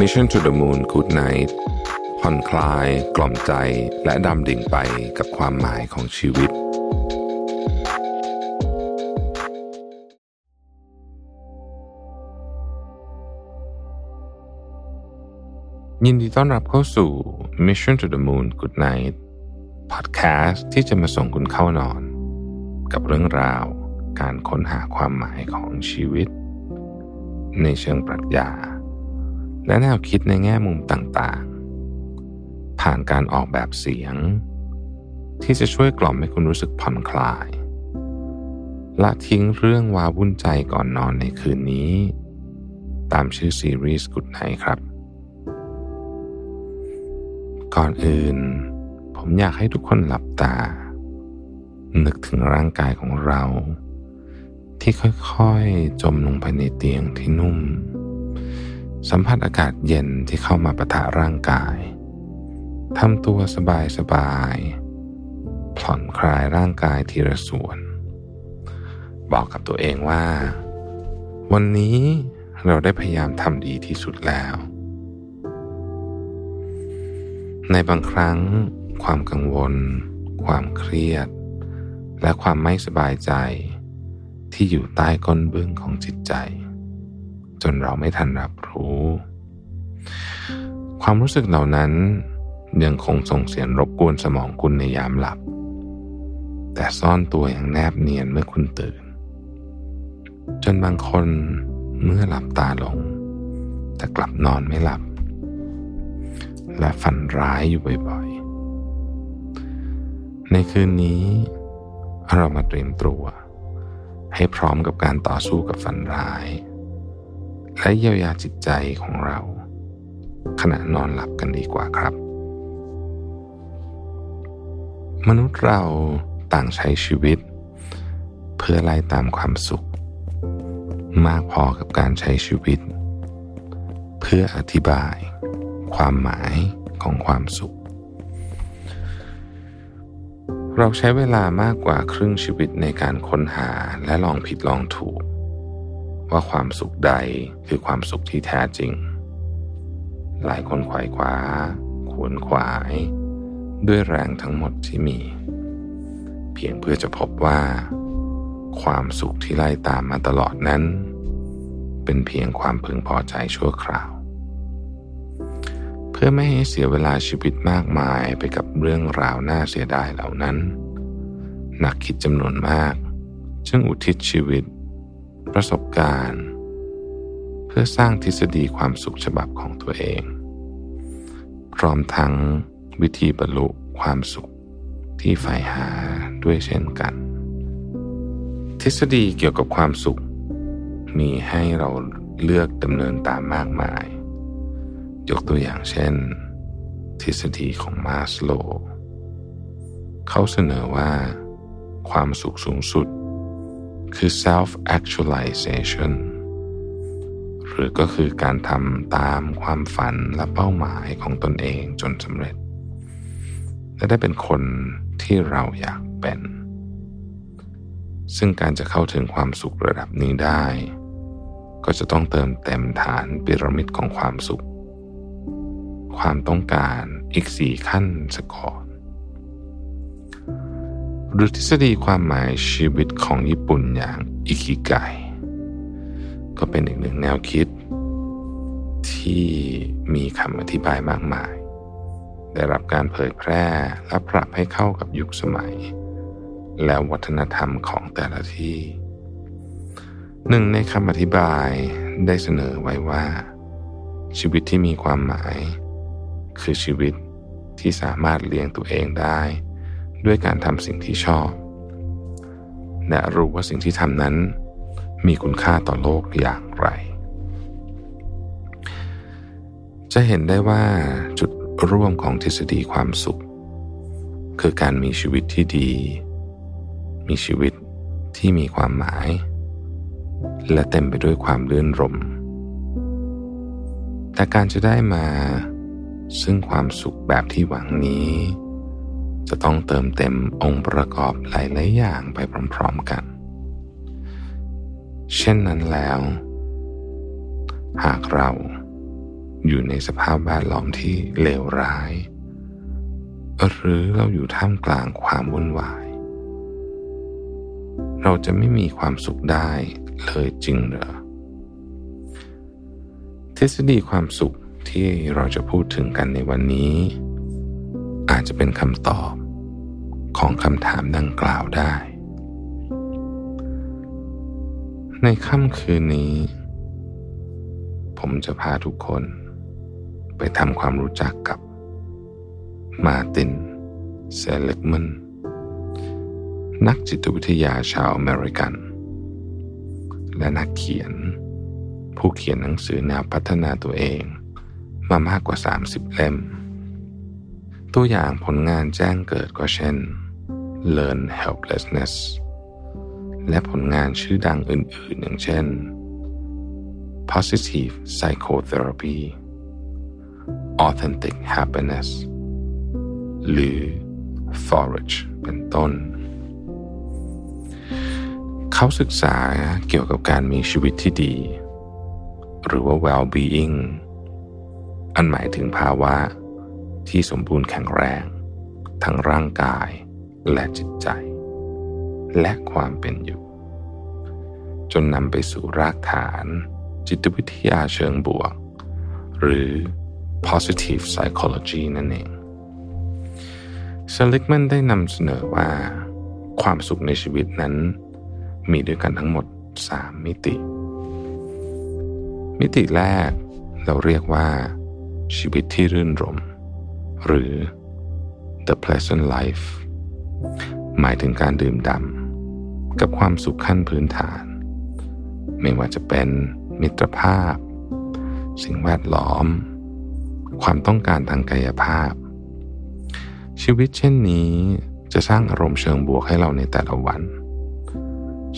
Mission to the Moon Good Night ผ่อนคลาย กล่อมใจและดำดิ่งไปกับความหมายของชีวิต ยินดีต้อนรับเข้าสู่ Mission to the Moon Good Night Podcast ที่จะมาส่งคุณเข้านอน กับเรื่องราวการค้นหาความหมายของชีวิต ในเชิงปรัชญา และแนวคิดในแง่มุมต่างๆ ผ่านการออกแบบเสียง ที่จะช่วยกล่อมให้คุณรู้สึกผ่อนคลาย ละทิ้งเรื่องวาวุ่นใจก่อนนอนในคืนนี้ ตามชื่อซีรีส์กุดไนครับ ก่อนอื่น ผมอยากให้ทุกคนหลับตา นึกถึงร่างกายของเรา ที่ค่อยๆ จมลงไปในเตียงที่นุ่ม สัมผัสอากาศเย็นที่เข้ามาประทะร่างกายทำตัวสบายๆผ่อนคลายร่างกายทีละส่วน บอกกับตัวเองว่า วันนี้เราได้พยายามทำดีที่สุดแล้ว ในบางครั้ง ความกังวล ความเครียด และความไม่สบายใจ ที่อยู่ใต้ก้นบึ้งของจิตใจ จนเราไม่ทันรับ รู้ ความรู้สึกเหล่านั้นยังคงส่งเสียงรบกวนสมองคุณในยามหลับ แต่ซ่อนตัวอย่างแนบเนียนเมื่อคุณตื่น จนบางคนเมื่อหลับตาลง แต่กลับนอนไม่หลับ และฝันร้ายอยู่บ่อยๆ ในคืนนี้เรามาเตรียมตัว ให้พร้อมกับการต่อสู้กับฝันร้าย และเยียวยาจิตใจของเรา ขณะนอนหลับกันดีกว่าครับ มนุษย์เราต่างใช้ชีวิต เพื่อไล่ตามความสุข มากพอกับการใช้ชีวิต เพื่ออธิบาย ความหมายของความสุข เราใช้เวลามากกว่าครึ่งชีวิตในการค้นหาและลองผิดลองถูก ว่าความสุขใดคือความสุขที่แท้จริง หลายคนขวายคว้าขวนขวาย ด้วยแรงทั้งหมดที่มี เพียงเพื่อจะพบว่า ความสุขที่ไล่ตามมาตลอดนั้น เป็นเพียงความพึงพอใจชั่วคราว เพื่อไม่ให้เสียเวลาชีวิตมากมายไปกับเรื่องราวน่าเสียดายเหล่านั้น นักคิดจำนวนมากจึงอุทิศชีวิต ประสบการณ์ เพื่อสร้างทฤษฎีความสุขฉบับของตัวเอง พร้อมทั้งวิธีบรรลุความสุขที่ใฝ่หาด้วยเช่นกัน ทฤษฎีเกี่ยวกับความสุข มีให้เราเลือกดำเนินตามมากมาย ยกตัวอย่างเช่น ทฤษฎีของมาสโล เขาเสนอว่า ความสุขสูงสุด คือ self actualization หรือก็คือการทำตามความฝันและเป้าหมายของตนเองจนสำเร็จ และได้เป็นคนที่เราอยากเป็น ซึ่งการจะเข้าถึงความสุขระดับนี้ได้ ก็จะต้องเติมเต็มฐานปิรามิดของความสุข ความต้องการอีกสี่ขั้นสก่อน หรือทฤษฎีความหมายชีวิตของญี่ปุ่นอย่างอิคิไกก็เป็นอีกหนึ่งแนวคิด ที่มีคำอธิบายมากมาย ได้รับการเผยแพร่และปรับให้เข้ากับยุคสมัย และวัฒนธรรมของแต่ละที่ หนึ่งในคำอธิบายได้เสนอไว้ว่า ชีวิตที่มีความหมาย คือชีวิตที่สามารถเลี้ยงตัวเองได้ ด้วยการทำสิ่งที่ชอบ และรู้ว่าสิ่งที่ทำนั้น มีคุณค่าต่อโลกอย่างไร จะเห็นได้ว่าจุดร่วมของทฤษฎีความสุข คือการมีชีวิตที่ดี มีชีวิตที่มีความหมาย และเต็มไปด้วยความเลื่อนรม แต่การจะได้มาซึ่งความสุขแบบที่หวังนี้ จะต้องเติมเต็มองค์ประกอบหลายๆอย่างไปพร้อมๆกัน เช่นนั้นแล้ว หากเราอยู่ในสภาพแวดล้อมที่เลวร้าย หรือเราอยู่ท่ามกลางความวุ่นวาย เราจะไม่มีความสุขได้เลยจริงเหรอทฤษฎีความสุขที่เราจะพูดถึงกันในวันนี้ อาจจะเป็นคำตอบ ของคำถามดังกล่าวได้ ในค่ำคืนนี้ ผมจะพาทุกคน ไปทำความรู้จักกับ มาติน เซเลกมันนักจิตวิทยาชาวอเมริกัน และนักเขียน ผู้เขียนหนังสือแนวพัฒนาตัวเองมามากกว่า 30 เล่ม ตัวอย่างผลงานแจ้งเกิดก็เช่น Learn Helplessness และผลงานชื่อดังอื่นๆ อย่างเช่น Positive Psychotherapy Authentic Happiness หรือ Forage เป็นต้น เขาศึกษาเกี่ยวกับการมีชีวิตที่ดี หรือว่า well-being อันหมายถึงภาวะ ที่สมบูรณ์แข็งแรง ทั้งร่างกายและจิตใจ และความเป็นอยู่ จนนำไปสู่รากฐาน จิตวิทยาเชิงบวก หรือ positive psychology นั่นเองเซลิกแมนได้นำเสนอว่า ความสุขในชีวิตนั้น มีด้วยกันทั้งหมด 3 มิติ มิติแรกเราเรียกว่า ชีวิตที่รื่นรม หรือ the pleasant life หมายถึงการดื่มด่ำกับความสุขขั้นพื้นฐาน ไม่ว่าจะเป็นมิตรภาพ สิ่งแวดล้อม ความต้องการทางกายภาพ ชีวิตเช่นนี้จะสร้างอารมณ์เชิงบวกให้เราในแต่ละวัน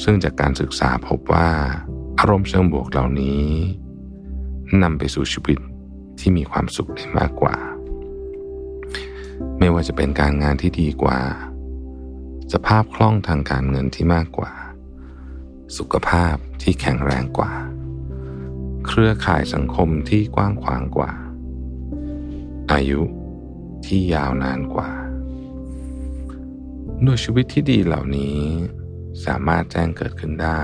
ซึ่งจากการศึกษาพบว่า อารมณ์เชิงบวกเหล่านี้นำไปสู่ชีวิตที่มีความสุขได้มากกว่า ไม่ว่าจะเป็นการงานที่ดีกว่า สภาพคล่องทางการเงินที่มากกว่า สุขภาพที่แข็งแรงกว่า เครือข่ายสังคมที่กว้างขวางกว่า อายุที่ยาวนานกว่าโดยชีวิตที่ดีเหล่านี้สามารถแจ้งเกิดขึ้นได้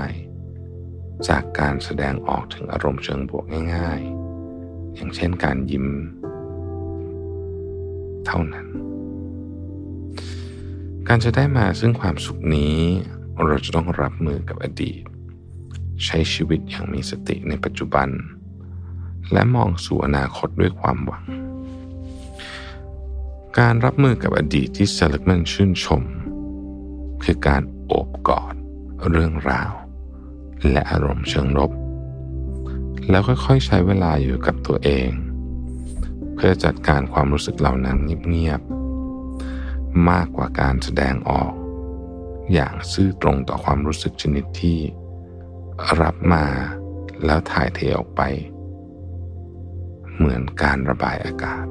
จากการแสดงออกถึงอารมณ์เชิงบวกง่าย ๆ อย่างเช่นการยิ้ม เท่านั้น การจะได้มาซึ่งความสุขนี้ เราจะต้องรับมือกับอดีต ใช้ชีวิตอย่างมีสติในปัจจุบัน และมองสู่อนาคตด้วยความหวัง การรับมือกับอดีตที่เซเลกแมนชื่นชม คือการโอบกอดเรื่องราว และอารมณ์เชิงลบแล้วค่อยๆใช้เวลาอยู่กับตัวเอง เพื่อจัดการความรู้สึกเหล่านั้นเงียบๆ มากกว่าการแสดงออก อย่างซื่อตรงต่อความรู้สึกชนิดที่ รับมาแล้วถ่ายเทออกไป เหมือนการระบายอากาศ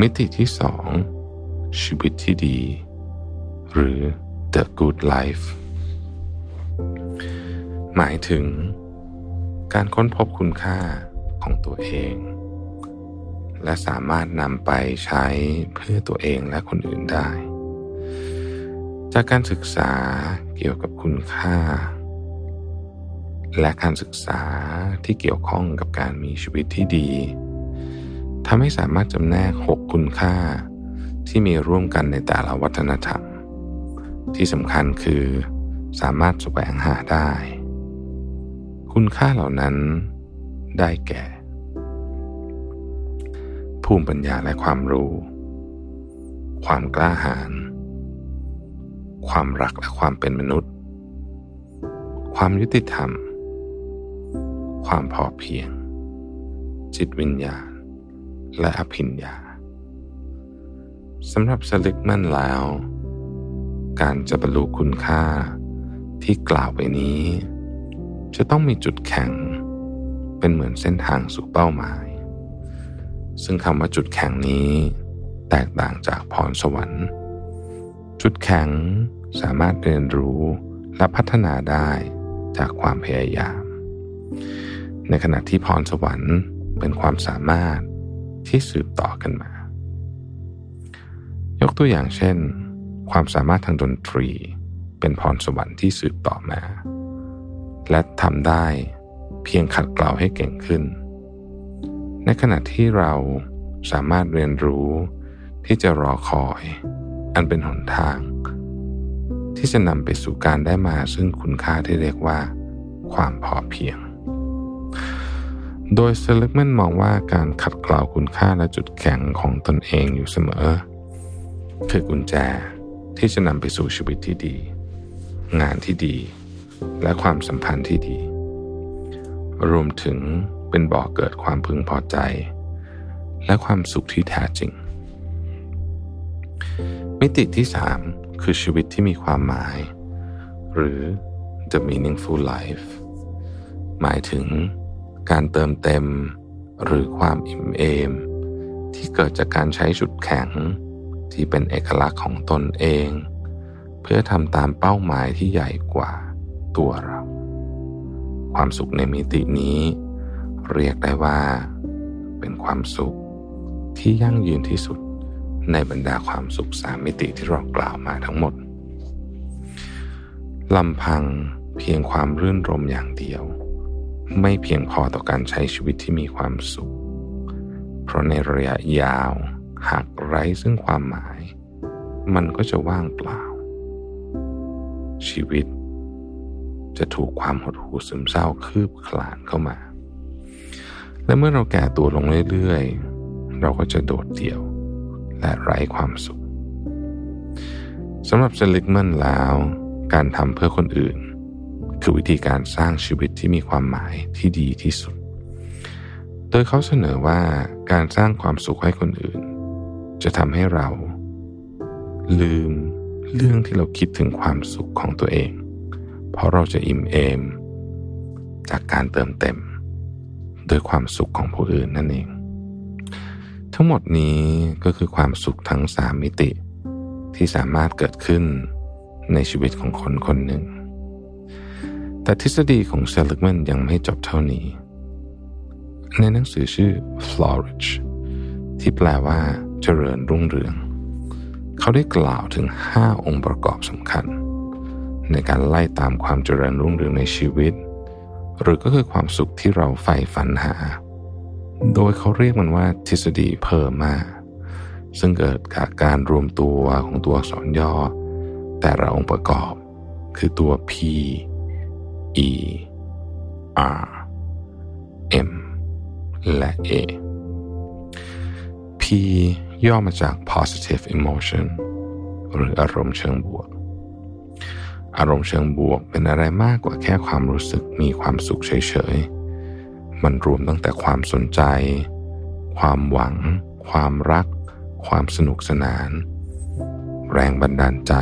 มิติที่สองชีวิตที่ดี หรือ the good life หมายถึงการค้นพบคุณค่าของตัวเอง และสามารถนำไปใช้เพื่อตัวเองและคนอื่นได้ จากการศึกษาเกี่ยวกับคุณค่า และการศึกษาที่เกี่ยวข้องกับการมีชีวิตที่ดีทำให้สามารถจำแนกหกคุณค่าที่มีร่วมกันในแต่ละวัฒนธรรม ที่สำคัญคือสามารถแสวงหาได้ คุณค่าเหล่านั้นได้แก่ ภูมิปัญญาและความรู้ ความกล้าหาญ ความรักและความเป็นมนุษย์ ความยุติธรรม ความพอเพียง จิตวิญญาณ และอภิญญาสำหรับสลิกมั่นแล้ว การจะบรรลุคุณค่าที่กล่าวไปนี้ จะต้องมีจุดแข็ง เป็นเหมือนเส้นทางสู่เป้าหมาย ซึ่งคำว่าจุดแข็งนี้ แตกต่างจากพรสวรรค์ จุดแข็งสามารถเรียนรู้และพัฒนาได้จากความพยายาม ในขณะที่พรสวรรค์เป็นความสามารถที่สืบต่อกันมา ยกตัวอย่างเช่น ความสามารถทางดนตรี เป็นพรสวรรค์ที่สืบต่อมา และทำได้เพียงขัดเกลาให้เก่งขึ้น ในขณะที่เราสามารถเรียนรู้ที่จะรอคอย อันเป็นหนทาง ที่จะนำไปสู่การได้มาซึ่งคุณค่าที่เรียกว่า ความพอเพียง โดยเซเลกแมนมองว่าการขัดเกลาคุณค่าและจุดแข็งของตนเองอยู่เสมอ คือกุญแจที่จะนำไปสู่ชีวิตที่ดี งานที่ดี และความสัมพันธ์ที่ดี รวมถึง เป็นบ่อกเกิดความพึงพอใจ และความสุขที่แท้จริง มิติที่สามคือชีวิตที่มีความหมาย หรือ the meaningful life หมายถึงการเติมเต็มหรือความอิ่มเอม ที่เกิดจากการใช้จุดแข็ง ที่เป็นเอกลักษณ์ของตนเอง เพื่อทำตามเป้าหมายที่ใหญ่กว่าตัวเรา ความสุขในมิตินี้ เรียกได้ว่า เป็นความสุขที่ยั่งยืนที่สุดในบรรดาความสุขสามมิติที่เรากล่าวมาทั้งหมดลำพังเพียงความรื่นรมอย่างเดียว ไม่เพียงพอต่อการใช้ชีวิตที่มีความสุข เพราะในระยะยาวหากไร้ซึ่งความหมาย มันก็จะว่างเปล่า ชีวิตจะถูกความหดหู่ซึมเศร้าคืบคลานเข้ามา และเมื่อเราแก่ตัวลงเรื่อยๆ เราก็จะโดดเดี่ยว และไร้ความสุขสำหรับเซลิกมันแล้ว การทำเพื่อคนอื่น คือวิธีการสร้างชีวิตที่มีความหมายที่ดีที่สุด โดยเขาเสนอว่าการสร้างความสุขให้คนอื่น จะทำให้เรา ลืมเรื่องที่เราคิดถึงความสุขของตัวเอง เพราะเราจะอิ่มเอม จากการเติมเต็ม โดยความสุขของผู้อื่นนั่นเอง ทั้งหมดนี้ก็คือความสุขทั้งสามมิติ ที่สามารถเกิดขึ้นในชีวิตของคนคนหนึ่ง แต่ทฤษฎีของเซลิกแมนยังไม่จบเท่านี้ ในหนังสือชื่อ Flourish ที่แปลว่าเจริญรุ่งเรือง เขาได้กล่าวถึง 5 องค์ประกอบสำคัญ ในการไล่ตามความเจริญรุ่งเรืองในชีวิต หรือก็คือความสุขที่เราใฝ่ฝันหา โดยเขาเรียกมันว่าทฤษฎี PERMA ซึ่งเกิดจากการรวมตัวของตัวอักษรย่อ แต่ละองค์ประกอบ คือตัว P E R M และ A P ย่อมาจาก positive emotion หรืออารมณ์เชิงบวก อารมณ์เชิงบวกเป็นอะไรมากกว่าแค่ความรู้สึกมีความสุขเฉยๆ มันรวมตั้งแต่ความสนใจ ความหวัง ความรัก ความสนุกสนาน แรงบันดาลใจ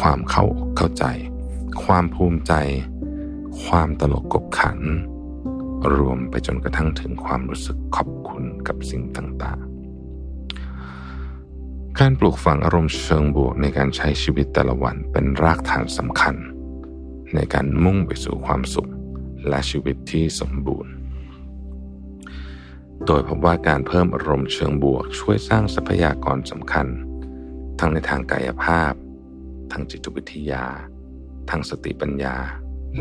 ความเข้าอกเข้าใจ ความภูมิใจ ความตลกกบขัน รวมไปจนกระทั่งถึงความรู้สึกขอบคุณกับสิ่งต่างๆ การปลูกฝังอารมณ์เชิงบวกในการใช้ชีวิตแต่ละวันเป็นรากฐานสำคัญ ในการมุ่งไปสู่ความสุขและชีวิตที่สมบูรณ์ โดยพบว่าการเพิ่มอารมณ์เชิงบวกช่วยสร้างทรัพยากรสำคัญ ทั้งในทางกายภาพ ทางจิตวิทยา ทางสติปัญญา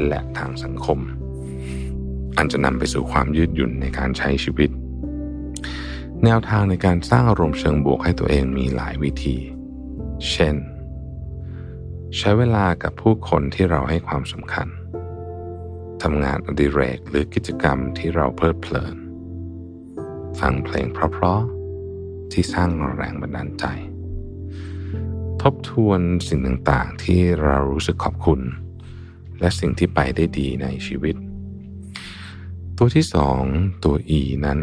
และทางสังคม อันจะนำไปสู่ความยืดหยุ่นในการใช้ชีวิต แนวทางในการสร้างอารมณ์เชิงบวกให้ตัวเองมีหลายวิธี เช่น ใช้เวลากับผู้คนที่เราให้ความสำคัญทำงานอดิเรกหรือกิจกรรมที่เราเพลิดเพลิน ฟังเพลงเพราะๆที่สร้างแรงบันดาลใจ ทบทวนสิ่งต่างๆที่เรารู้สึกขอบคุณ และสิ่งที่ไปได้ดีในชีวิต ตัวที่สองตัว E นั้น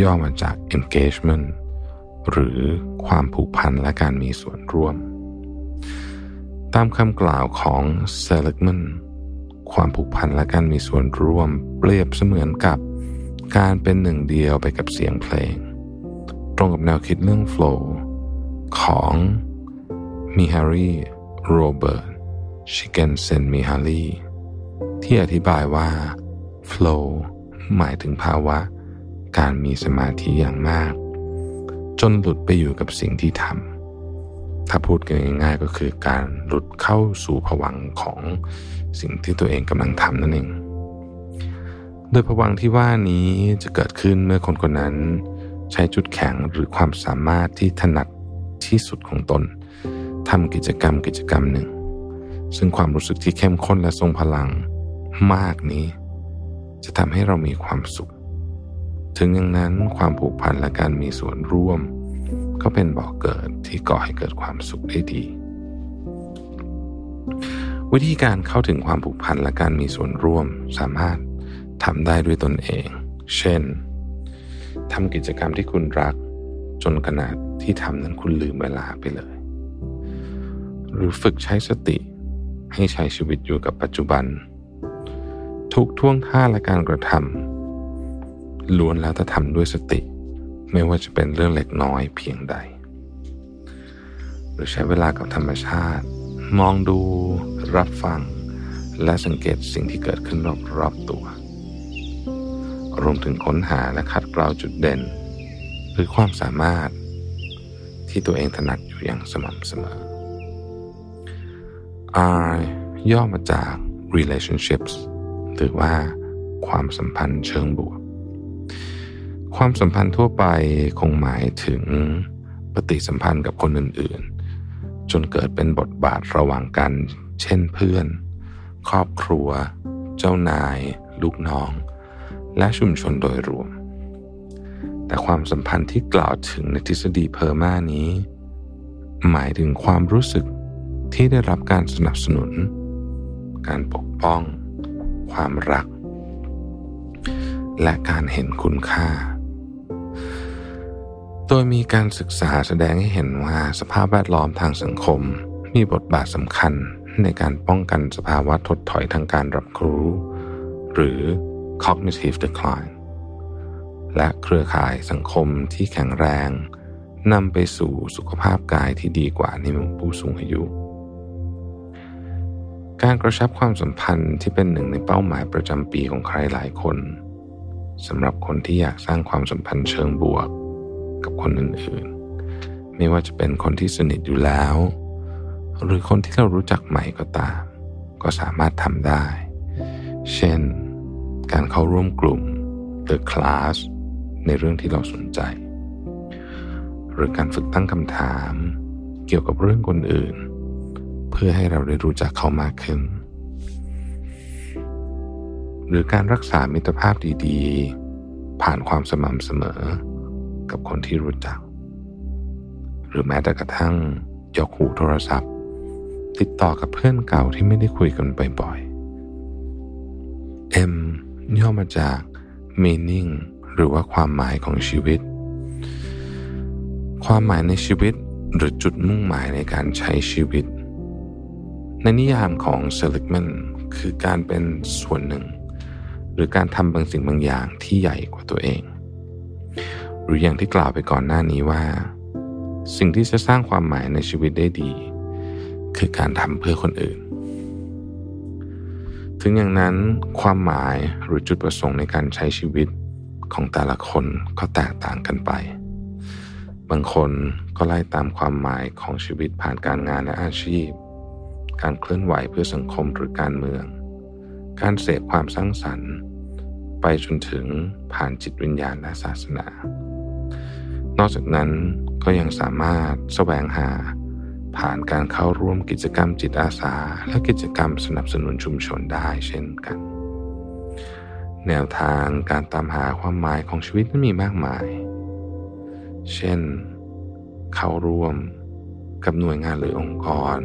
ย่อมาจาก engagement หรือความผูกพันและการมีส่วนร่วม ตามคำกล่าวของ Seligman ความผูกพันและการมีส่วนร่วม เปรียบเสมือนกับการเป็นหนึ่งเดียวไปกับเสียงเพลง ตรงกับแนวคิดเรื่อง flow ของมิฮารีโรเบิร์ตชิเกนเซนมิฮารีที่อธิบายว่า flow หมายถึงภาวะ การมีสมาธิอย่างมาก จนหลุดไปอยู่กับสิ่งที่ทำถ้าพูดกันง่ายๆก็คือการหลุดเข้าสู่ผวังของสิ่งที่ตัวเองกำลังทำนั่นเอง โดยผวังที่ว่านี้จะเกิดขึ้นเมื่อคนคนนั้น ใช้จุดแข็งหรือความสามารถที่ถนัดที่สุดของตนทำกิจกรรมกิจกรรมหนึ่ง ซึ่งความรู้สึกที่เข้มข้นและทรงพลังมากนี้ จะทำให้เรามีความสุข ถึงอย่างนั้นความผูกพันและการมีส่วนร่วม ก็เป็นบ่อกเกิดที่ก่อให้เกิดความสุขได้ดี วิธีการเข้าถึงความผูกพันและการมีส่วนร่วมสามารถทำได้ด้วยตนเอง เช่นทำกิจกรรมที่คุณรัก จนขนาดที่ทำนั้นคุณลืมเวลาไปเลย หรือฝึกใช้สติให้ใช้ชีวิตอยู่กับปัจจุบัน ทุกท่วงท่าและการกระทำล้วนแล้วจะทำด้วยสติ ไม่ว่าจะเป็นเรื่องเล็กน้อยเพียงใด หรือใช้เวลากับธรรมชาติ มองดูรับฟัง และสังเกตสิ่งที่เกิดขึ้นรอบๆตัว รวมถึงค้นหาและคัดกราวจุดเด่น หรือความสามารถที่ตัวเองถนัดอยู่อย่างสม่ำเสมอ R ย่อมาจาก relationships หรือว่าความสัมพันธ์เชิงบวก ความสัมพันธ์ทั่วไปคงหมายถึงปฏิสัมพันธ์กับคนอื่นๆ จนเกิดเป็นบทบาทระหว่างกัน เช่นเพื่อน ครอบครัว เจ้านาย ลูกน้อง และชุมชนโดยรวม แต่ความสัมพันธ์ที่กล่าวถึงในทฤษฎีเพอร์มานี้ หมายถึงความรู้สึกที่ได้รับการสนับสนุน การปกป้อง ความรัก และการเห็นคุณค่า โดยมีการศึกษาแสดงให้เห็นว่าสภาพแวดล้อมทางสังคม มีบทบาทสำคัญในการป้องกันสภาวะถดถอยทางการรับรู้ หรือ cognitive decline และเครือข่ายสังคมที่แข็งแรงนำไปสู่สุขภาพกายที่ดีกว่าในหมู่ผู้สูงอายุ การกระชับความสัมพันธ์ที่เป็นหนึ่งในเป้าหมายประจำปีของใครหลายคนสำหรับคนที่อยากสร้างความสัมพันธ์เชิงบวก กับคนอื่นๆ ไม่ว่าจะเป็นคนที่สนิทอยู่แล้ว หรือคนที่เรารู้จักใหม่ก็ตาม ก็สามารถทำได้ เช่น การเข้าร่วมกลุ่ม The Class ในเรื่องที่เราสนใจ หรือการฝึกตั้งคำถาม เกี่ยวกับเรื่องคนอื่น พื่อให้เราได้รู้จักเขามากขึ้น หรือการรักษามิตรภาพดีๆ ผ่านความสม่ำเสมอ กับคนที่รู้จัก หรือแม้แต่กระทั่งยกหูโทรศัพท์ ติดต่อกับเพื่อนเก่าที่ไม่ได้คุยกันบ่อยๆ M ย่อมาจาก meaning หรือว่าความหมายของชีวิต ความหมายในชีวิตหรือจุดมุ่งหมายในการใช้ชีวิต ในนิยามของเซลิกแมนคือการเป็นส่วนหนึ่ง หรือการทำบางสิ่งบางอย่างที่ใหญ่กว่าตัวเอง หรืออย่างที่กล่าวไปก่อนหน้านี้ว่า สิ่งที่จะสร้างความหมายในชีวิตได้ดี คือการทำเพื่อคนอื่น ถึงอย่างนั้นความหมายหรือจุดประสงค์ในการใช้ชีวิตของแต่ละคนก็แตกต่างกันไป บางคนก็ไล่ตามความหมายของชีวิตผ่านการงานและอาชีพ การเคลื่อนไหวเพื่อสังคมหรือการเมือง การเสพความสร้างสรรค์ ไปจนถึงผ่านจิตวิญญาณและศาสนา นอกจากนั้นก็ยังสามารถแสวงหา ผ่านการเข้าร่วมกิจกรรมจิตอาสา และกิจกรรมสนับสนุนชุมชนได้เช่นกัน แนวทางการตามหาความหมายของชีวิตนั้นมีมากมาย เช่น เข้าร่วมกับหน่วยงานหรือองค์กร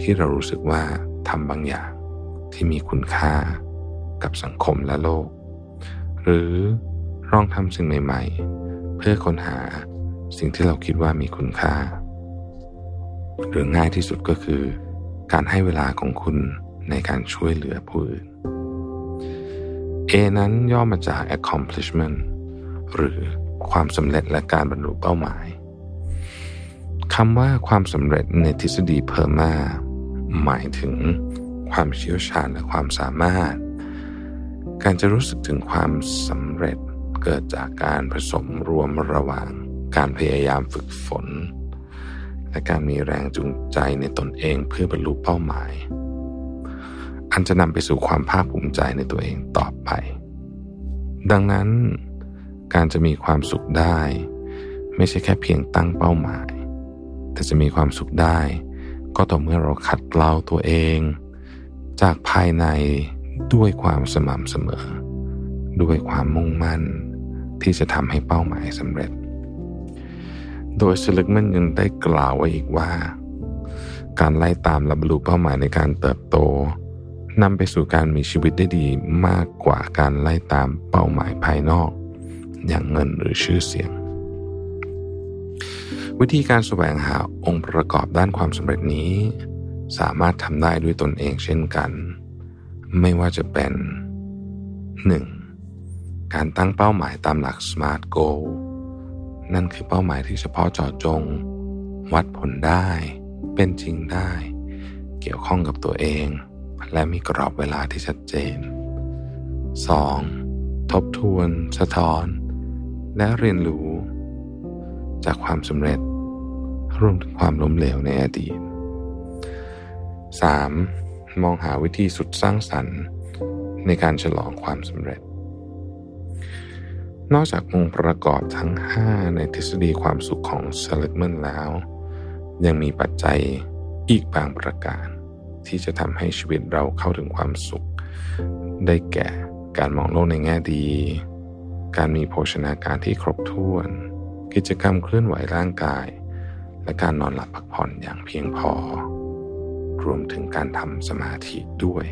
ที่เรารู้สึกว่าทำบางอย่างที่มีคุณค่ากับสังคมและโลก หรือลองทำสิ่งใหม่ๆ เพื่อค้นหาสิ่งที่เราคิดว่ามีคุณค่า หรือง่ายที่สุดก็คือ การให้เวลาของคุณในการช่วยเหลือผู้อื่น A นั้นย่อมาจาก accomplishment หรือความสำเร็จและการบรรลุเป้าหมายคำว่าความสำเร็จในทฤษฎีเพอร์มา หมายถึงความเชี่ยวชาญและความสามารถ การจะรู้สึกถึงความสำเร็จเกิดจากการผสมรวมระหว่างการพยายามฝึกฝน และการมีแรงจูงใจในตนเองเพื่อบรรลุเป้าหมาย อันจะนำไปสู่ความภาคภูมิใจในตัวเองต่อไป ดังนั้น การจะมีความสุขได้ ไม่ใช่แค่เพียงตั้งเป้าหมาย แต่จะมีความสุขได้ ก็ต่อเมื่อเราขัดเกลาตัวเอง จากภายในด้วยความสม่ำเสมอ ด้วยความมุ่งมั่น ที่จะทำให้เป้าหมายสำเร็จ โดยสลิกมันยังได้กล่าวไว้อีกว่า การไล่ตามและบรรลุเป้าหมายในการเติบโตนำไปสู่การมีชีวิตได้ดีมากกว่าการไล่ตามเป้าหมายภายนอก อย่างเงินหรือชื่อเสียง วิธีการสแสวงหาองค์ประกอบด้านความสำเร็จนี้ สามารถทำได้ด้วยตนเองเช่นกัน ไม่ว่าจะเป็น 1. การตั้งเป้าหมายตามหลัก SMART Goal นั่นคือเป้าหมายที่เฉพาะเจาะจง วัดผลได้ เป็นจริงได้ เกี่ยวข้องกับตัวเอง และมีกรอบเวลาที่ชัดเจน 2. ทบทวน สะท้อน และเรียนรู้ จากความสำเร็จ รวมถึงความล้มเหลวในอดีต 3. มองหาวิธีสุดสร้างสรรค์ ในการฉลองความสำเร็จ นอกจากองค์ประกอบทั้ง 5 ในทฤษฎีความสุขของเซลิกแมนแล้ว ยังมีปัจจัยอีกบางประการ ที่จะทำให้ชีวิตเราเข้าถึงความสุข ได้แก่การมองโลกในแง่ดี การมีโภชนาการที่ครบถ้วน กิจกรรมเคลื่อนไหวร่างกาย และการนอนหลับพักผ่อนอย่างเพียงพอ รวมถึงการทำสมาธิด้วย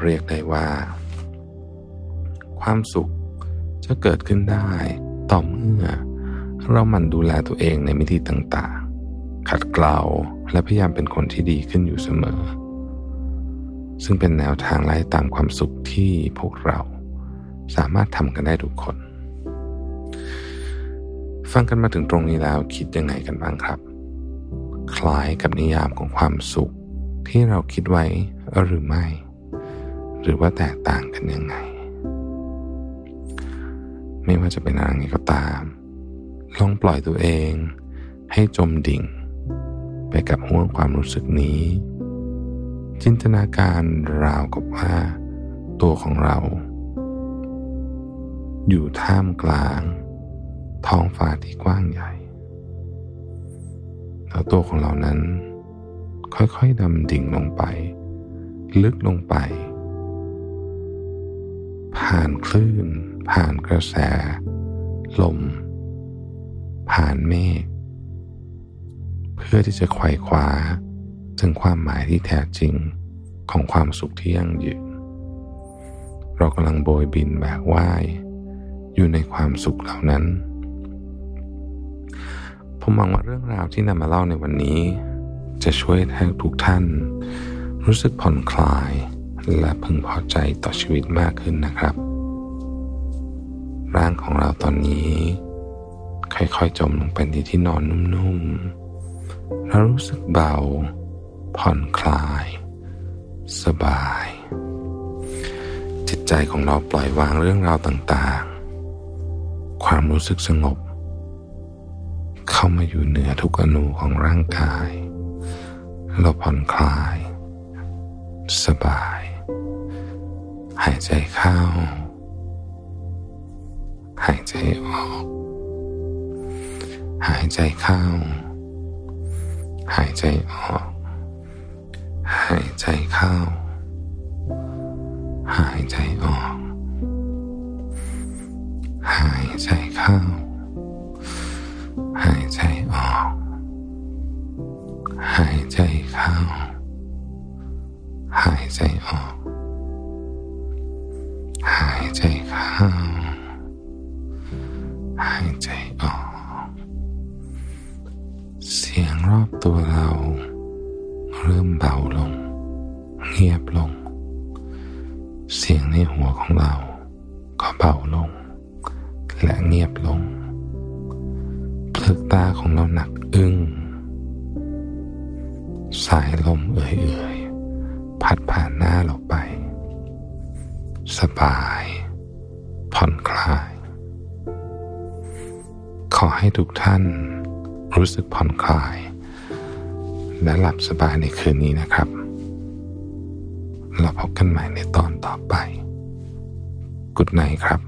เรียกได้ว่า ความสุขจะเกิดขึ้นได้ต่อเมื่อ เรามันดูแลตัวเองในมิติต่างๆ ขัดเกลาและพยายามเป็นคนที่ดีขึ้นอยู่เสมอ ซึ่งเป็นแนวทางไล่ตามความสุขที่พวกเราสามารถทำกันได้ทุกคน ฟังกันมาถึงตรงนี้แล้วคิดยังไงกันบ้างครับ คล้ายกับนิยามของความสุข ที่เราคิดไว้หรือไม่ หรือว่าแตกต่างกันยังไง ไม่ว่าจะเป็นอะไรก็ตาม ลองปล่อยตัวเอง ให้จมดิ่ง ไปกับห่วงความรู้สึกนี้ จินตนาการราวกับว่า ตัวของเรา อยู่ท่ามกลาง ท้องฟ้าที่กว้างใหญ่ แล้วตัวของเรานั้น ค่อยๆดำดิ่งลงไป ลึกลงไป ผ่านคลื่น ผ่านกระแส ลม ผ่านเมฆเพื่อที่จะไขว่คว้าถึงความหมายที่แท้จริงของความสุขที่ยั่งยืน เรากำลังโบยบินแบกว่ายอยู่ในความสุขเหล่านั้น ผมหวังว่าเรื่องราวที่นำมาเล่าในวันนี้ จะช่วยให้ทุกท่าน รู้สึกผ่อนคลาย และพึงพอใจต่อชีวิตมากขึ้นนะครับ ร่างของเราตอนนี้ ค่อยๆจมลงไปในที่นอนนุ่มๆเรารู้สึกเบา ผ่อนคลาย สบาย จิตใจของเราปล่อยวางเรื่องราวต่างๆ ความรู้สึกสงบ เข้ามาอยู่เหนือทุกอนูของร่างกาย เราผ่อนคลาย สบาย หายใจเข้า หายใจออก หายใจเข้า หายใจออก หายใจเข้า หายใจออก หายใจเข้า หายใจออก หายใจเข้า หายใจออก หายใจเข้า หายใจออก เสียงรอบตัวเรา เริ่มเบาลง เงียบลง เสียงในหัวของเรา ก็เบาลง และเงียบลง เปลือกตาของเราหนักอึ้ง สายลมเอื่อยๆ พัดผ่านหน้าเราไป สบาย ผ่อนคลาย ขอให้ทุกท่านรู้สึกผ่อนคลาย และหลับสบายในคืนนี้นะครับ เราพบกันใหม่ในตอนต่อไป กุดไนครับ